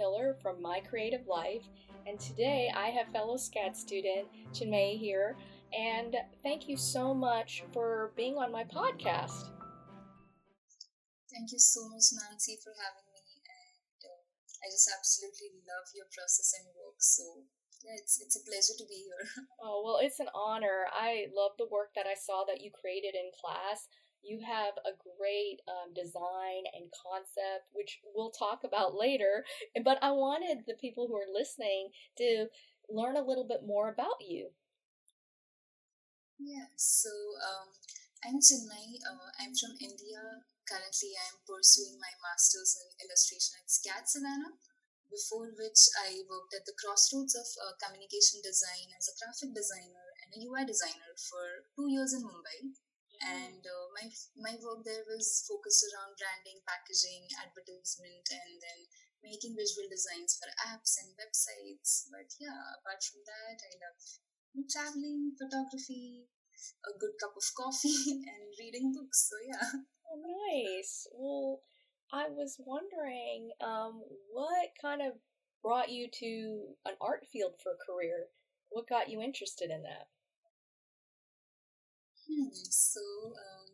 Miller from My Creative Life, and today I have fellow SCAD student Chinmay here. And thank you so much for being on my podcast. Thank you so much, Nancy, for having me. And uh, I just absolutely love your process and work. So yeah, it's it's a pleasure to be here. Oh well, it's an honor. I love the work that I saw that you created in class. You have a great um, design and concept, which we'll talk about later. But I wanted the people who are listening to learn a little bit more about you. Yeah, so um, I'm Chinmay. Uh, I'm from India. Currently, I'm pursuing my master's in illustration at SCAD Savannah, before which I worked at the crossroads of uh, communication design as a graphic designer and a UI designer for two years in Mumbai and uh, my my work there was focused around branding packaging advertisement and then making visual designs for apps and websites. But yeah apart from that i love traveling photography a good cup of coffee and reading books. So yeah. Oh nice. Well i was wondering um, what kind of brought you to an art field for a career? What got you interested in that Hmm. So, um,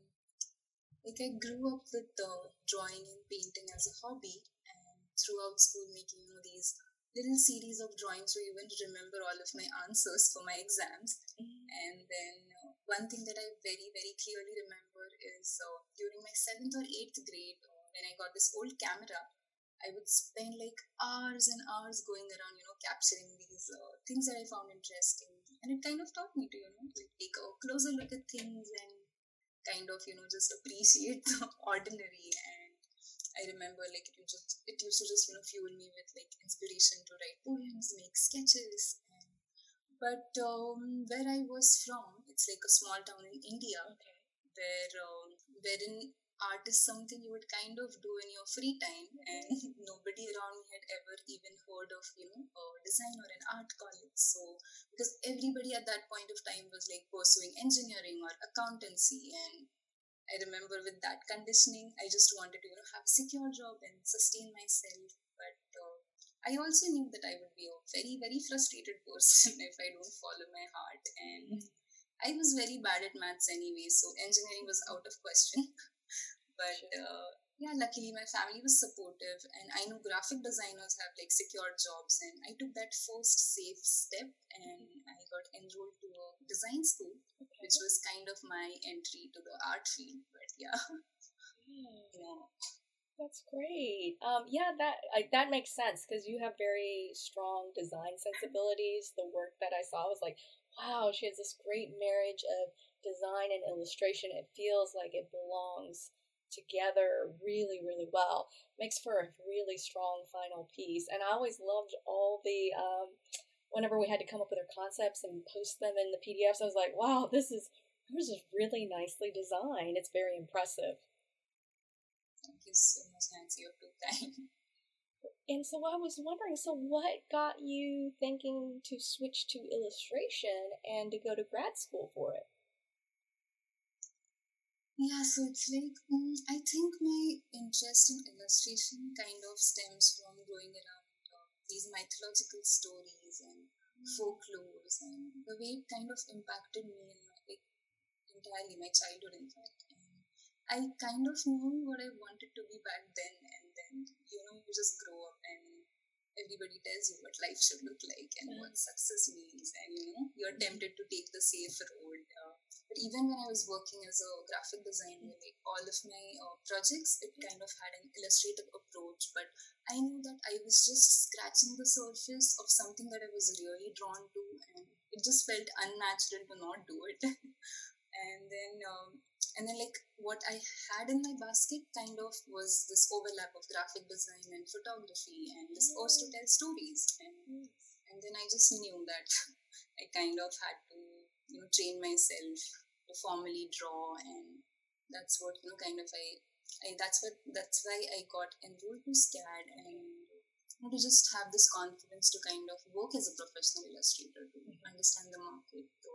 like I grew up with uh, drawing and painting as a hobby, and throughout school making you know these little series of drawings where you wouldn't remember all of my answers for my exams. Mm-hmm. And then uh, one thing that I very very clearly remember is uh, during my seventh or eighth grade uh, when I got this old camera. I would spend like hours and hours going around, you know, capturing these uh, things that I found interesting and it kind of taught me to you know like take a closer look at things and kind of you know just appreciate the ordinary and I remember like it just it used to just you know fuel me with like inspiration to write poems, make sketches. And, but um, where I was from, it's like a small town in India, okay. where um, wherein art is something you would kind of do in your free time and nobody around me had ever even heard of you know a design or an art college. So because everybody at that point of time was like pursuing engineering or accountancy and i remember with that conditioning i just wanted to you know have a secure job and sustain myself. But uh, i also knew that i would be a very very frustrated person if i don't follow my heart. And I was very bad at maths anyway, so engineering was out of question. But uh, yeah, luckily my family was supportive, and I know graphic designers have like secure jobs, and I took that first safe step, and I got enrolled to a design school, okay. which was kind of my entry to the art field. But yeah, yeah. That's great. Um, yeah, that I, that makes sense because you have very strong design sensibilities. The work that I saw was like, wow, she has this great marriage of design and illustration. It feels like it belongs together really, really well. Makes for a really strong final piece. And I always loved all the um, whenever we had to come up with our concepts and post them in the PDFs, I was like, wow, this is this is really nicely designed. It's very impressive. Thank you so much, Nancy. You're too kind. And so I was wondering, so what got you thinking to switch to illustration and to go to grad school for it? Yeah, so it's like um, I think my interest in illustration kind of stems from growing around uh, these mythological stories and mm. folklores and the way it kind of impacted me in my, like entirely my childhood, in fact. And I kind of knew what I wanted to be back then, and then you know you just grow up and everybody tells you what life should look like and mm. what success means. And you know you're tempted to take the safe road. Uh, but even when i was working as a graphic designer like all of my uh, projects it kind of had an illustrative approach. But i knew that i was just scratching the surface of something that i was really drawn to and it just felt unnatural to not do it. And then um, and then like what i had in my basket kind of was this overlap of graphic design and photography and this mm. urge to tell stories and mm. and then i just knew that i kind of had to you know train myself to formally draw and that's what you know kind of i, I that's what that's why i got enrolled to scad and you know, to just have this confidence to kind of work as a professional illustrator to mm-hmm. understand the market to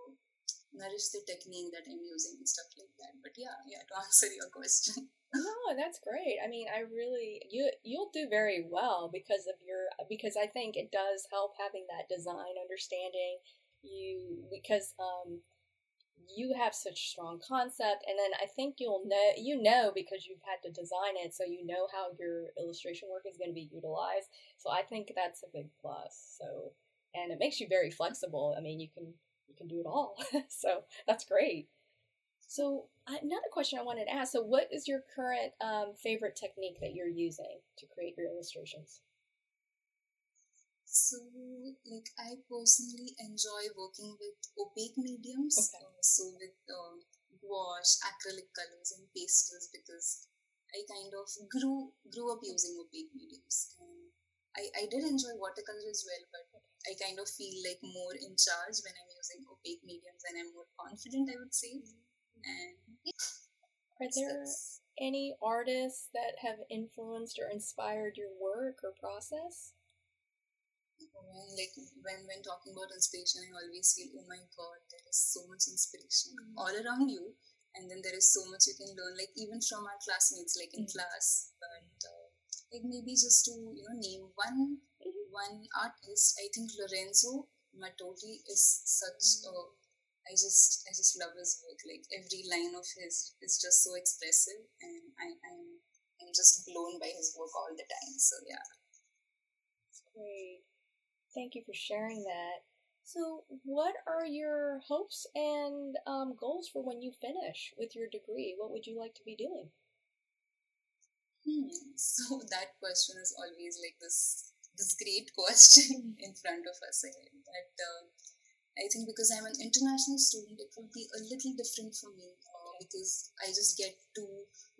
nourish the technique that I'm using and stuff like that. But yeah, yeah, to answer your question. no, that's great. I mean, I really you you'll do very well because of your because I think it does help having that design understanding. You because um you have such strong concept and then i think you'll know you know because you've had to design it so you know how your illustration work is going to be utilized so i think that's a big plus so and it makes you very flexible i mean you can you can do it all so that's great so another question i wanted to ask so what is your current um, favorite technique that you're using to create your illustrations so, like, I personally enjoy working with opaque mediums. Okay. Uh, so, with uh, gouache, acrylic colors, and pastels, because I kind of grew grew up using opaque mediums. And I, I did enjoy watercolor as well, but I kind of feel like more in charge when I'm using opaque mediums and I'm more confident, I would say. And yeah. Are there any artists that have influenced or inspired your work or process? when like when when talking about inspiration, I always feel, oh my god, there is so much inspiration mm-hmm. all around you, and then there is so much you can learn, like even from our classmates, like in mm-hmm. class. But uh, like maybe just to you know name one. One artist, I think Lorenzo Mattotti is such a I just I just love his work. Like every line of his is just so expressive, and I, I'm I'm just blown by his work all the time. So yeah. Great. Thank you for sharing that. So, what are your hopes and um, goals for when you finish with your degree? What would you like to be doing? Hmm. So that question is always like this this great question in front of us. But uh, I think because I'm an international student, it will be a little different for me uh, because I just get to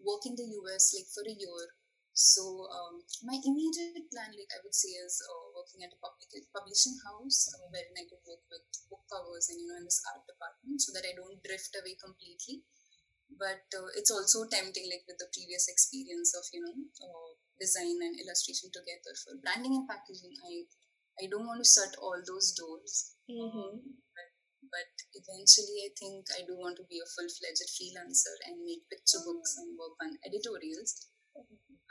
work in the US like for a year so um, my immediate plan, like I would say, is uh, working at a public publishing house uh, I could work with book covers and you know in this art department, so that I don't drift away completely. But uh, it's also tempting, like with the previous experience of you know uh, design and illustration together for branding and packaging. I I don't want to shut all those doors. Mm-hmm. But, but eventually, I think I do want to be a full fledged freelancer and make picture books and work on editorials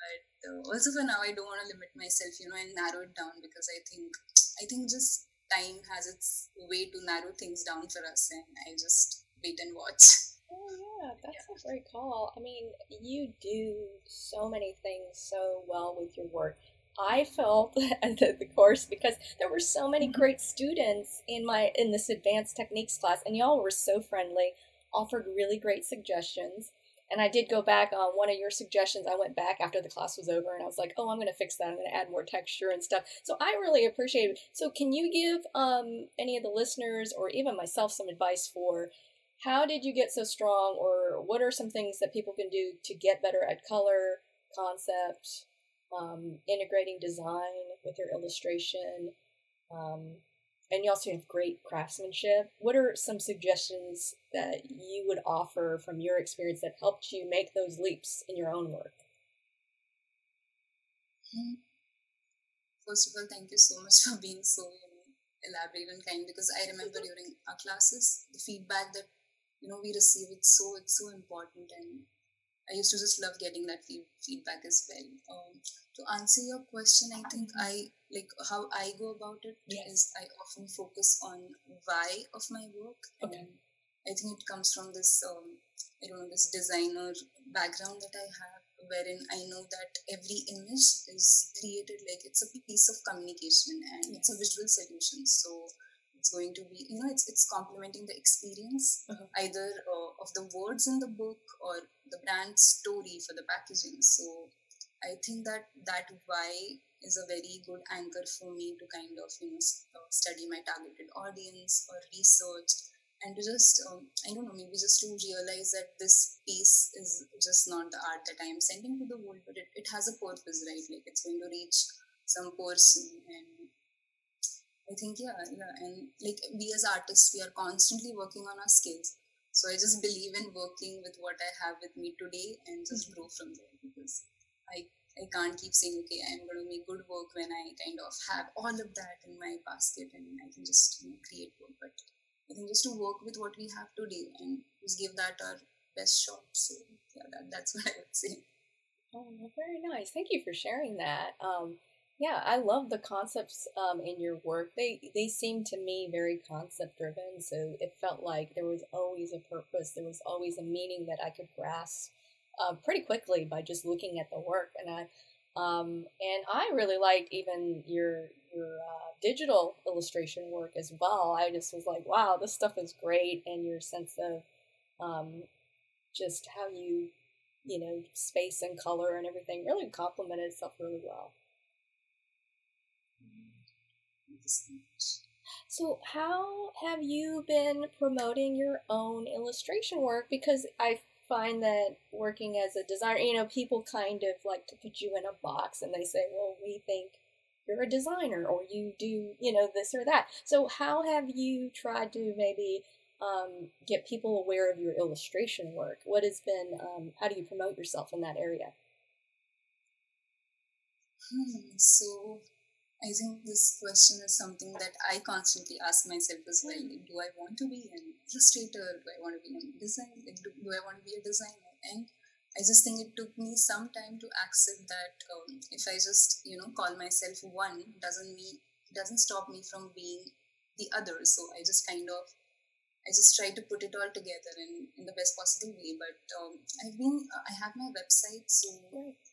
but uh, also for now i don't want to limit myself you know and narrow it down because i think i think just time has its way to narrow things down for us and i just wait and watch oh yeah that's yeah. a great call i mean you do so many things so well with your work I felt at the course because there were so many mm-hmm. great students in my in this advanced techniques class, and y'all were so friendly, offered really great suggestions. And I did go back on one of your suggestions. I went back after the class was over and I was like, oh, I'm going to fix that. I'm going to add more texture and stuff. So I really appreciate it. So, can you give um, any of the listeners or even myself some advice for how did you get so strong or what are some things that people can do to get better at color, concept, um, integrating design with your illustration? Um, and you also have great craftsmanship. What are some suggestions that you would offer from your experience that helped you make those leaps in your own work? Hmm. First of all, thank you so much for being so elaborate and kind because I remember during our classes, the feedback that you know we receive it's so it's so important and I used to just love getting that feedback as well. Um, to answer your question, I think I like how I go about it yes. is I often focus on why of my work, okay. and I think it comes from this um, I don't know this designer background that I have, wherein I know that every image is created like it's a piece of communication and yes. it's a visual solution. So it's going to be you know it's it's complementing the experience uh-huh. either uh, of the words in the book or the brand story for the packaging so i think that that why is a very good anchor for me to kind of you know uh, study my targeted audience or research and to just um, i don't know maybe just to realize that this piece is just not the art that i am sending to the world but it, it has a purpose right like it's going to reach some person and I think yeah, yeah, and like we as artists, we are constantly working on our skills. So I just believe in working with what I have with me today and just mm-hmm. grow from there because I I can't keep saying okay I'm going to make good work when I kind of have all of that in my basket and I can just you know, create work. But I think just to work with what we have today and just give that our best shot. So yeah, that, that's what I would say. Oh, very nice. Thank you for sharing that. Um, yeah, I love the concepts um, in your work. They they seem to me very concept driven. So it felt like there was always a purpose. There was always a meaning that I could grasp uh, pretty quickly by just looking at the work. And I um, and I really liked even your your uh, digital illustration work as well. I just was like, wow, this stuff is great, and your sense of um, just how you you know space and color and everything really complemented itself really well. So, how have you been promoting your own illustration work? Because I find that working as a designer, you know, people kind of like to put you in a box and they say, well, we think you're a designer or you do, you know, this or that. So, how have you tried to maybe um, get people aware of your illustration work? What has been, um, how do you promote yourself in that area? Hmm, so, I think this question is something that I constantly ask myself as well. Like, do I want to be an illustrator? Do I want to be a designer? Like, do, do, I want to be a designer? And I just think it took me some time to accept that um, if I just you know call myself one doesn't mean doesn't stop me from being the other. So I just kind of I just try to put it all together in, in the best possible way. But um, I've been I have my website, so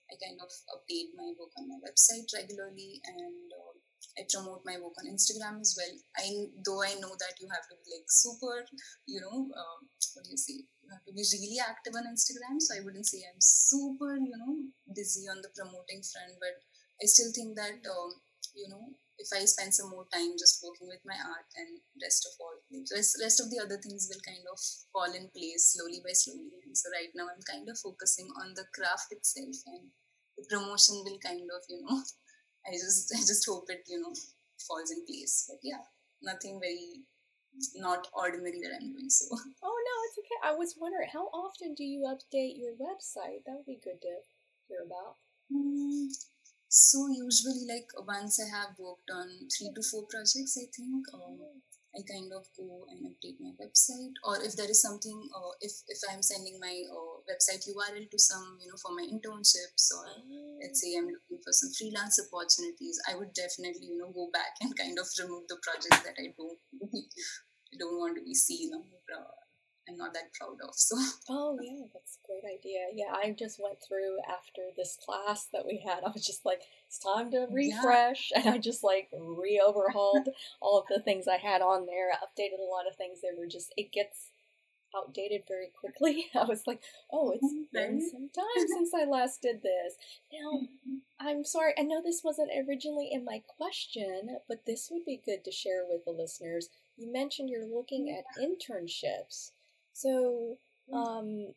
I kind of update my work on my website regularly and uh, I promote my work on Instagram as well. I though I know that you have to be like super, you know, um, what do you say? You have to be really active on Instagram. So I wouldn't say I'm super, you know, busy on the promoting front, but I still think that um, you know if I spend some more time just working with my art and rest of all things, rest, rest of the other things will kind of fall in place slowly by slowly. And so right now I'm kind of focusing on the craft itself and the promotion will kind of, you know, I just I just hope it, you know, falls in place. But yeah, nothing very not ordinary that I'm doing so. Oh no, it's okay. I was wondering how often do you update your website? That would be good to hear about. Mm, so usually, like once I have worked on three to four projects, I think um, I kind of go and update my website. Or if there is something, uh, if if I'm sending my uh, website URL to some, you know, for my internships, or let's say I'm looking for some freelance opportunities, I would definitely, you know, go back and kind of remove the projects that I don't don't want to be seen or uh, I'm not that proud of. So. Oh yeah, that's a great idea. Yeah, I just went through after this class that we had. I was just like, it's time to refresh, yeah. and I just like re-overhauled all of the things I had on there. I updated a lot of things. They were just it gets outdated very quickly. I was like, oh, it's mm-hmm. been some time since I last did this. Now, mm-hmm. I'm sorry. I know this wasn't originally in my question, but this would be good to share with the listeners. You mentioned you're looking at internships. So, mm. um,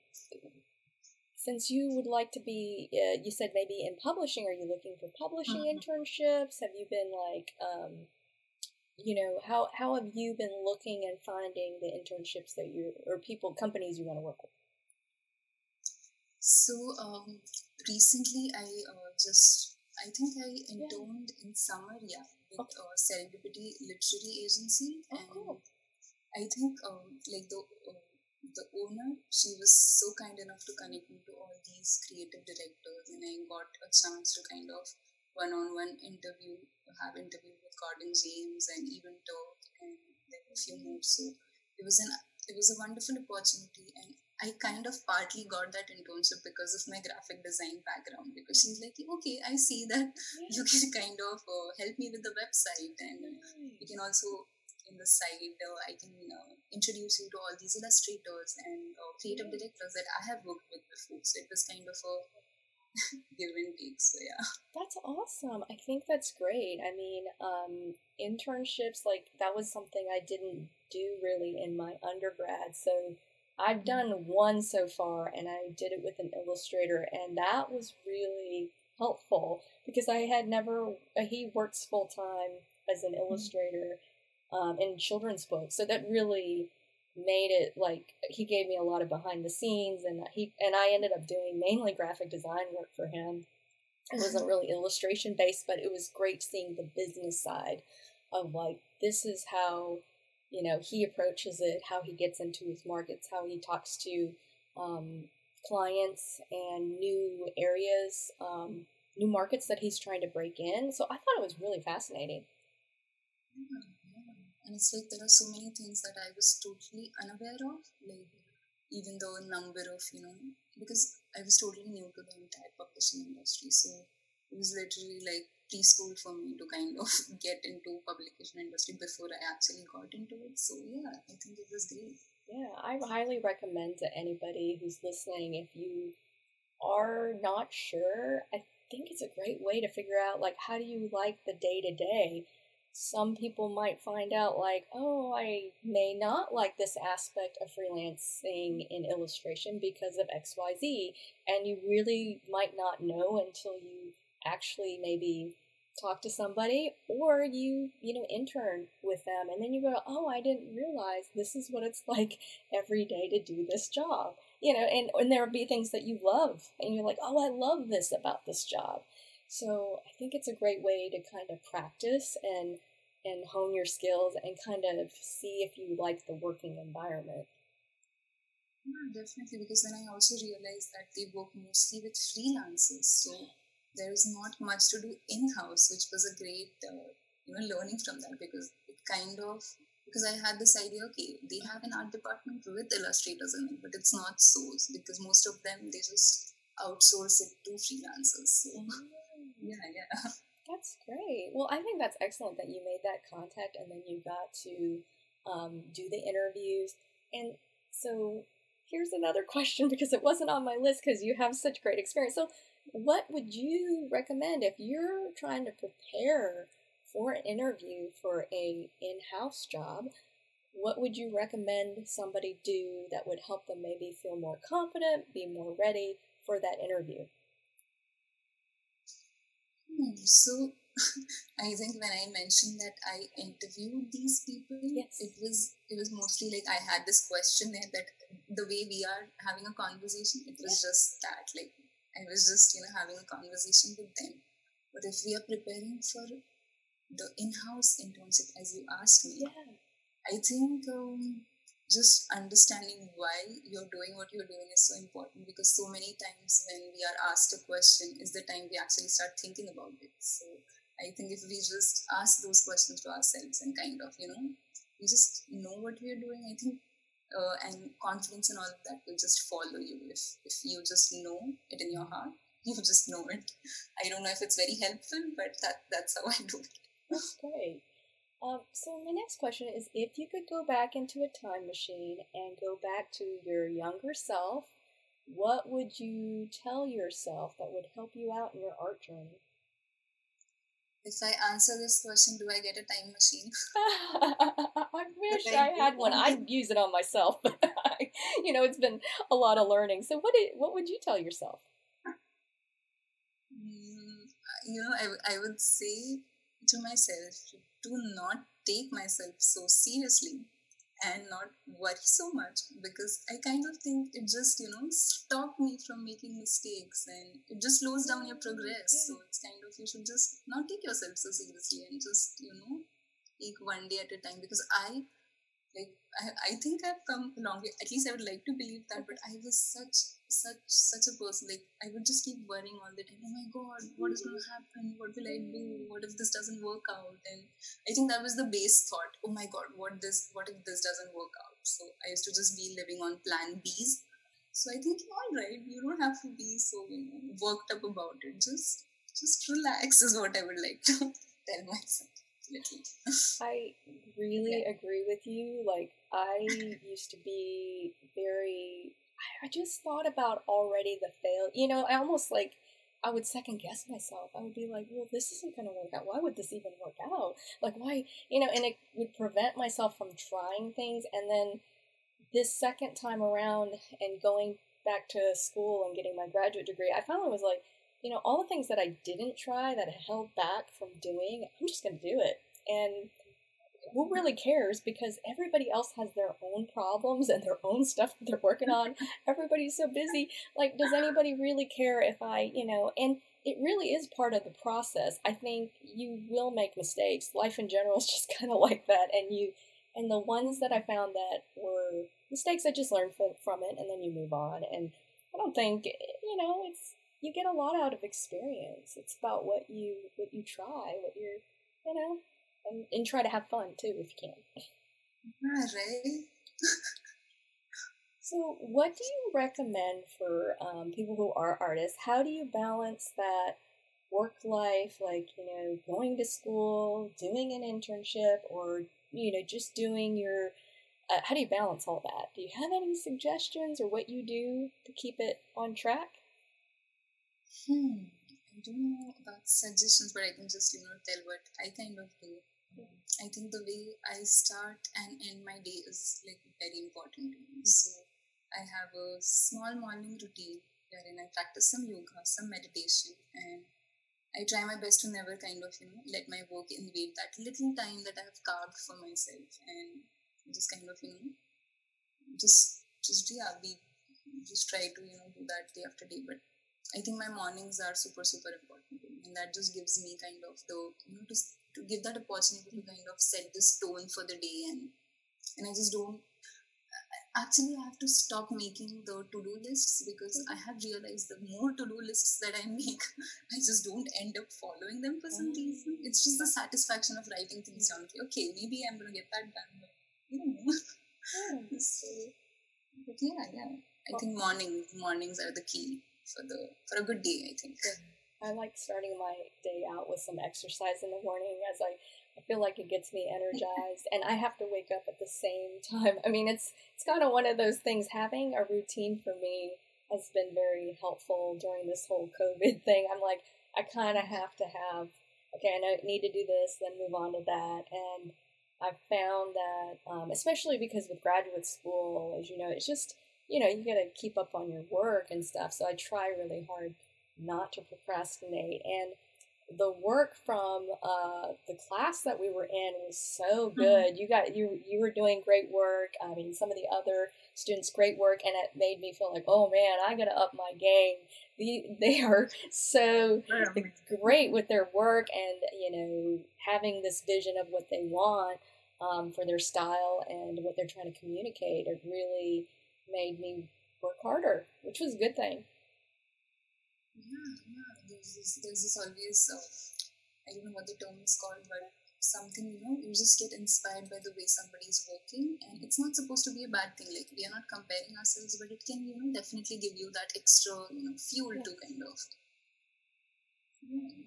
since you would like to be, uh, you said maybe in publishing, are you looking for publishing mm-hmm. internships? Have you been like, um, you know, how how have you been looking and finding the internships that you or people companies you want to work with? So um, recently, I uh, just I think I interned yeah. in summer, yeah, with okay. uh, Serendipity Literary Agency, oh, and cool. I think um, like the uh, the owner, she was so kind enough to connect me to all these creative directors, and I got a chance to kind of one-on-one interview, have interview with Gordon James and even talk and like a few more. So it was an it was a wonderful opportunity, and I kind of partly got that internship because of my graphic design background. Because she's like, okay, I see that you can kind of uh, help me with the website, and you can also in the site, uh, I can uh, introduce you to all these illustrators and uh, creative directors that I have worked with before. So it was kind of a give and take. So yeah, that's awesome. I think that's great. I mean, um, internships like that was something I didn't do really in my undergrad. So I've mm-hmm. done one so far, and I did it with an illustrator, and that was really helpful because I had never. He works full time as an mm-hmm. illustrator um, in children's books. So that really made it like he gave me a lot of behind the scenes, and he and I ended up doing mainly graphic design work for him. It wasn't really illustration based, but it was great seeing the business side of like this is how you know he approaches it, how he gets into his markets, how he talks to um, clients and new areas, um, new markets that he's trying to break in. So I thought it was really fascinating. Yeah, yeah. And it's like there are so many things that I was totally unaware of, like even though a number of, you know, because I was totally new to the entire publishing industry. So it was literally like preschool for me to kind of get into publication industry before I actually got into it. So yeah, I think it was great. Yeah, I highly recommend to anybody who's listening if you are not sure, I think it's a great way to figure out like how do you like the day to day. Some people might find out like, oh, I may not like this aspect of freelancing in illustration because of XYZ, and you really might not know until you actually maybe talk to somebody or you you know intern with them and then you go oh i didn't realize this is what it's like every day to do this job you know and, and there will be things that you love and you're like oh i love this about this job so i think it's a great way to kind of practice and and hone your skills and kind of see if you like the working environment yeah definitely because then i also realized that they work mostly with freelancers so there is not much to do in house, which was a great uh, you know learning from that because it kind of because I had this idea, okay, they have an art department with illustrators in it, but it's not so because most of them they just outsource it to freelancers. So mm-hmm. Yeah, yeah. That's great. Well, I think that's excellent that you made that contact and then you got to um, do the interviews. And so here's another question because it wasn't on my list because you have such great experience. So what would you recommend if you're trying to prepare for an interview for a in-house job what would you recommend somebody do that would help them maybe feel more confident be more ready for that interview so i think when i mentioned that i interviewed these people yes. it was it was mostly like i had this question there that the way we are having a conversation it was just that like I was just, you know, having a conversation with them. But if we are preparing for the in-house internship, as you asked me, yeah. I think um, just understanding why you're doing what you're doing is so important because so many times when we are asked a question is the time we actually start thinking about it. So I think if we just ask those questions to ourselves and kind of, you know, we just know what we are doing, I think uh, and confidence and all of that will just follow you. If if you just know it in your heart you just know it. I don't know if it's very helpful but that that's how i do it. That's great um, so my next question is if you could go back into a time machine and go back to your younger self what would you tell yourself that would help you out in your art journey if I answer this question, do I get a time machine? I wish I, I had one. I'd use it on myself, but I, you know, it's been a lot of learning. So, what did, what would you tell yourself? Mm, you know, I, I would say to myself to not take myself so seriously and not worry so much because I kind of think it just, you know, stop me from making mistakes and it just slows down your progress. So it's kind of, you should just not take yourself so seriously and just, you know, take one day at a time because I, like, I, I think I've come a long way. At least I would like to believe that, but I was such such such a person. Like i would just keep worrying all the time oh my god what is to happen? What will i do? What if this doesn't work out? And i think that was the base thought. Oh my god what this what if this doesn't work out? So i used to just be living on plan b's. So i think all right you don't have to be so you know worked up about it. Just just relax is what i would like to tell myself I really yeah. agree with you. Like, I used to be very I just thought about already the fail. You know, I almost like I would second guess myself. I would be like, well, this isn't going to work out. Why would this even work out? Like, why, you know, and it would prevent myself from trying things. And then this second time around and going back to school and getting my graduate degree, I finally was like, you know, all the things that I didn't try that I held back from doing, I'm just going to do it. And who really cares? Because everybody else has their own problems and their own stuff that they're working on. Everybody's so busy. Like does anybody really care if i you know and it really is part of the process. I think you will make mistakes. Life in general is just kind of like that. And you and the ones that I found that were mistakes, I just learned from, from it, and then you move on. And I don't think you know it's you get a lot out of experience. It's about what you what you try, what you're you know, and, and try to have fun too if you can. Yeah, right. so, what do you recommend for um, people who are artists? How do you balance that work life, like you know, going to school, doing an internship, or you know, just doing your uh, how do you balance all that? Do you have any suggestions or what you do to keep it on track? Hmm. I don't know about suggestions, but I can just, you know, tell what I kind of do. I think the way I start and end my day is like very important to me. So I have a small morning routine wherein I practice some yoga, some meditation, and I try my best to never kind of, you know, let my work invade that little time that I have carved for myself and just kind of, you know, just, just, yeah, be, just try to, you know, do that day after day. But I think my mornings are super, super important to. And that just gives me kind of the, you know, to, to give that opportunity to kind of set this tone for the day. And, and I just don't, actually I have to stop making the to-do lists because I have realized the more to-do lists that I make, I just don't end up following them for some mm. reason. It's just the satisfaction of writing things down. Okay, maybe I'm gonna get that done, but you know. Mm. so, but yeah, yeah. I think morning mornings are the key for the for a good day. I think. I like starting my day out with some exercise in the morning as I, I feel like it gets me energized and I have to wake up at the same time. I mean it's it's kind of one of those things having a routine for me has been very helpful during this whole COVID thing. I'm like I kind of have to have okay, I need to do this, then move on to that and I've found that um, especially because with graduate school, as you know, it's just you know, you got to keep up on your work and stuff. So I try really hard not to procrastinate. And the work from uh, the class that we were in was so mm-hmm. good. Mm-hmm. You got you you were doing great work. I mean, some of the other students great work, and it made me feel like, oh man, I got to up my game. The, they are so great with their work, and you know, having this vision of what they want um, for their style and what they're trying to communicate. It really made me work harder, which was a good thing. Yeah, yeah. There's this, there's this always, uh, I don't know what the term is called, but something, you know, you just get inspired by the way somebody's working. And it's not supposed to be a bad thing. Like, we are not comparing ourselves, but it can, you know, definitely give you that extra, you know, fuel yeah. to kind of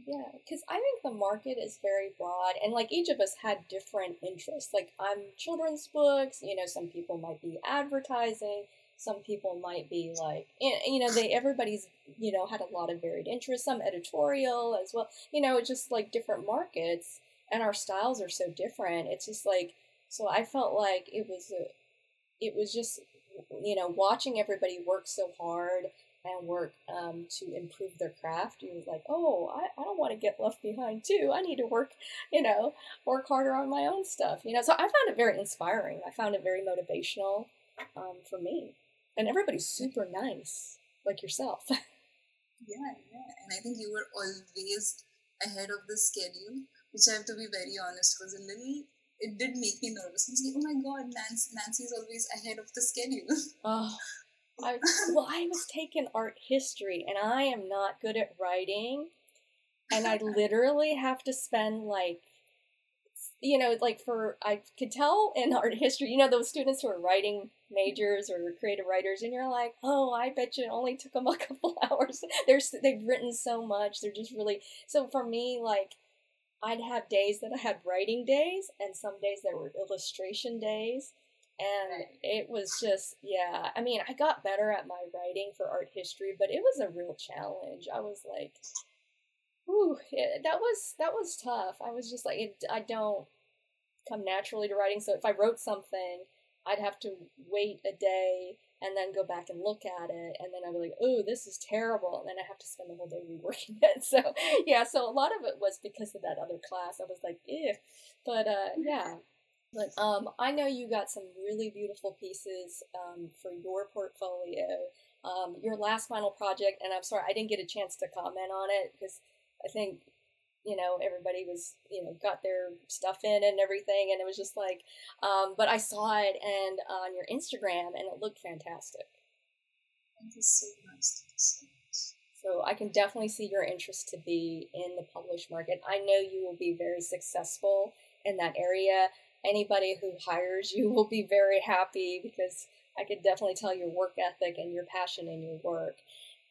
yeah, because I think the market is very broad, and like each of us had different interests. Like I'm children's books, you know, some people might be advertising, some people might be like, you know, they everybody's you know had a lot of varied interests. Some editorial as well, you know, it's just like different markets, and our styles are so different. It's just like so. I felt like it was a, it was just you know watching everybody work so hard and work um, to improve their craft, you was like, oh, I, I don't want to get left behind too. I need to work, you know, work harder on my own stuff, you know. So I found it very inspiring. I found it very motivational um, for me. And everybody's super nice, like yourself. yeah, yeah. And I think you were always ahead of the schedule, which I have to be very honest was a little it did make me nervous. I was like, oh my god, Nancy, Nancy is always ahead of the schedule. Oh, I, well, I was taking art history, and I am not good at writing, and I literally have to spend like, you know, like for I could tell in art history, you know, those students who are writing majors or creative writers, and you're like, oh, I bet you it only took them a couple hours. They're they've written so much. They're just really so for me, like. I'd have days that I had writing days, and some days that were illustration days and it was just yeah. I mean i got better at my writing for art history but it was a real challenge. I was like Ooh, that was that was tough. I was just like it, i don't come naturally to writing so if i wrote something i'd have to wait a day and then go back and look at it and then i'd be like oh this is terrible and then i have to spend the whole day reworking it. So yeah so a lot of it was because of that other class. I was like eh but uh yeah but um, I know you got some really beautiful pieces um, for your portfolio. Um, your last final project, and I'm sorry I didn't get a chance to comment on it because I think you know everybody was you know got their stuff in and everything and it was just like um, but i saw it and on your instagram and it looked fantastic. Thank you so much. So i can definitely see your interest to be in the published market. I know you will be very successful in that area anybody who hires you will be very happy because i could definitely tell your work ethic and your passion in your work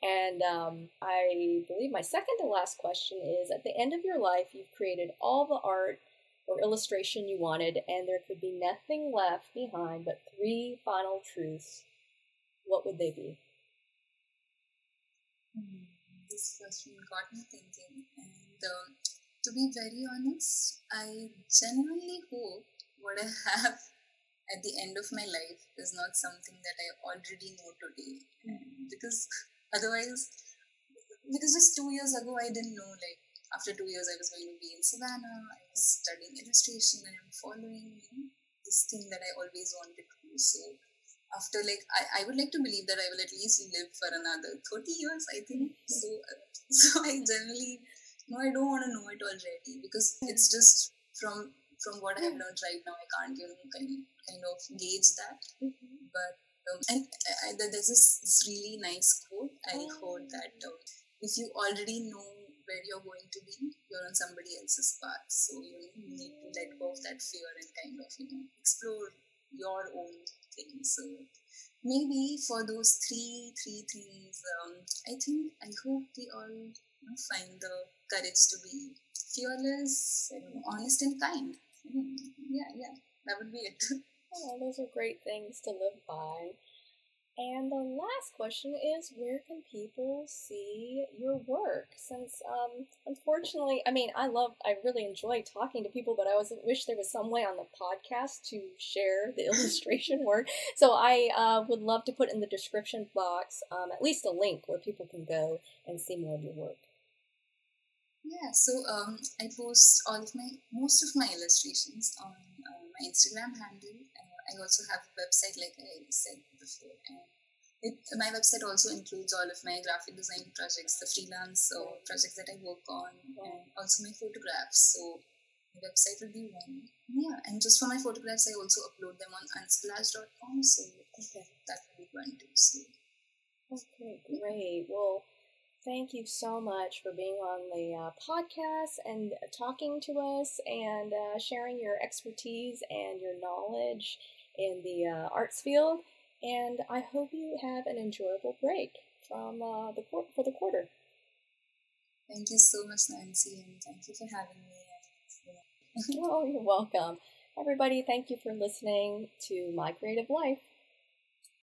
and um, I believe my second to last question is At the end of your life, you've created all the art or illustration you wanted, and there could be nothing left behind but three final truths. What would they be? Hmm, this question got me thinking. And uh, to be very honest, I genuinely hope what I have at the end of my life is not something that I already know today. Hmm. Because Otherwise, because just two years ago, I didn't know, like, after two years, I was going to be in Savannah, I was studying illustration, and I'm following, you know, this thing that I always wanted to do. So, after, like, I, I would like to believe that I will at least live for another 30 years, I think. Hmm. So, so I generally, no, I don't want to know it already because it's just from from what I have learned right now, I can't, you know, kind, kind of gauge that. Mm-hmm. But um, and uh, there's this, this, really nice quote I heard that um, if you already know where you're going to be, you're on somebody else's path. So you need to let go of that fear and kind of you know explore your own thing. So maybe for those three three things, um, I think I hope we all you know, find the courage to be fearless, and honest, and kind. Yeah, yeah, that would be it. Oh, those are great things to live by. And the last question is where can people see your work? Since, um, unfortunately, I mean, I love, I really enjoy talking to people, but I was wish there was some way on the podcast to share the illustration work. So I uh, would love to put in the description box um, at least a link where people can go and see more of your work. Yeah, so um, I post all of my, most of my illustrations on uh, my Instagram handle I also have a website, like I said before, and it, my website also includes all of my graphic design projects, the freelance uh, projects that I work on, and also my photographs. So my website will be one. Yeah, and just for my photographs, I also upload them on unsplash.com. So okay. that will be one too. So. Okay, great. Well, thank you so much for being on the uh, podcast and talking to us and uh, sharing your expertise and your knowledge in the uh, arts field. And I hope you have an enjoyable break from uh, the court for the quarter. Thank you so much, Nancy, and thank you for having me. oh, you're welcome. Everybody, thank you for listening to My Creative Life.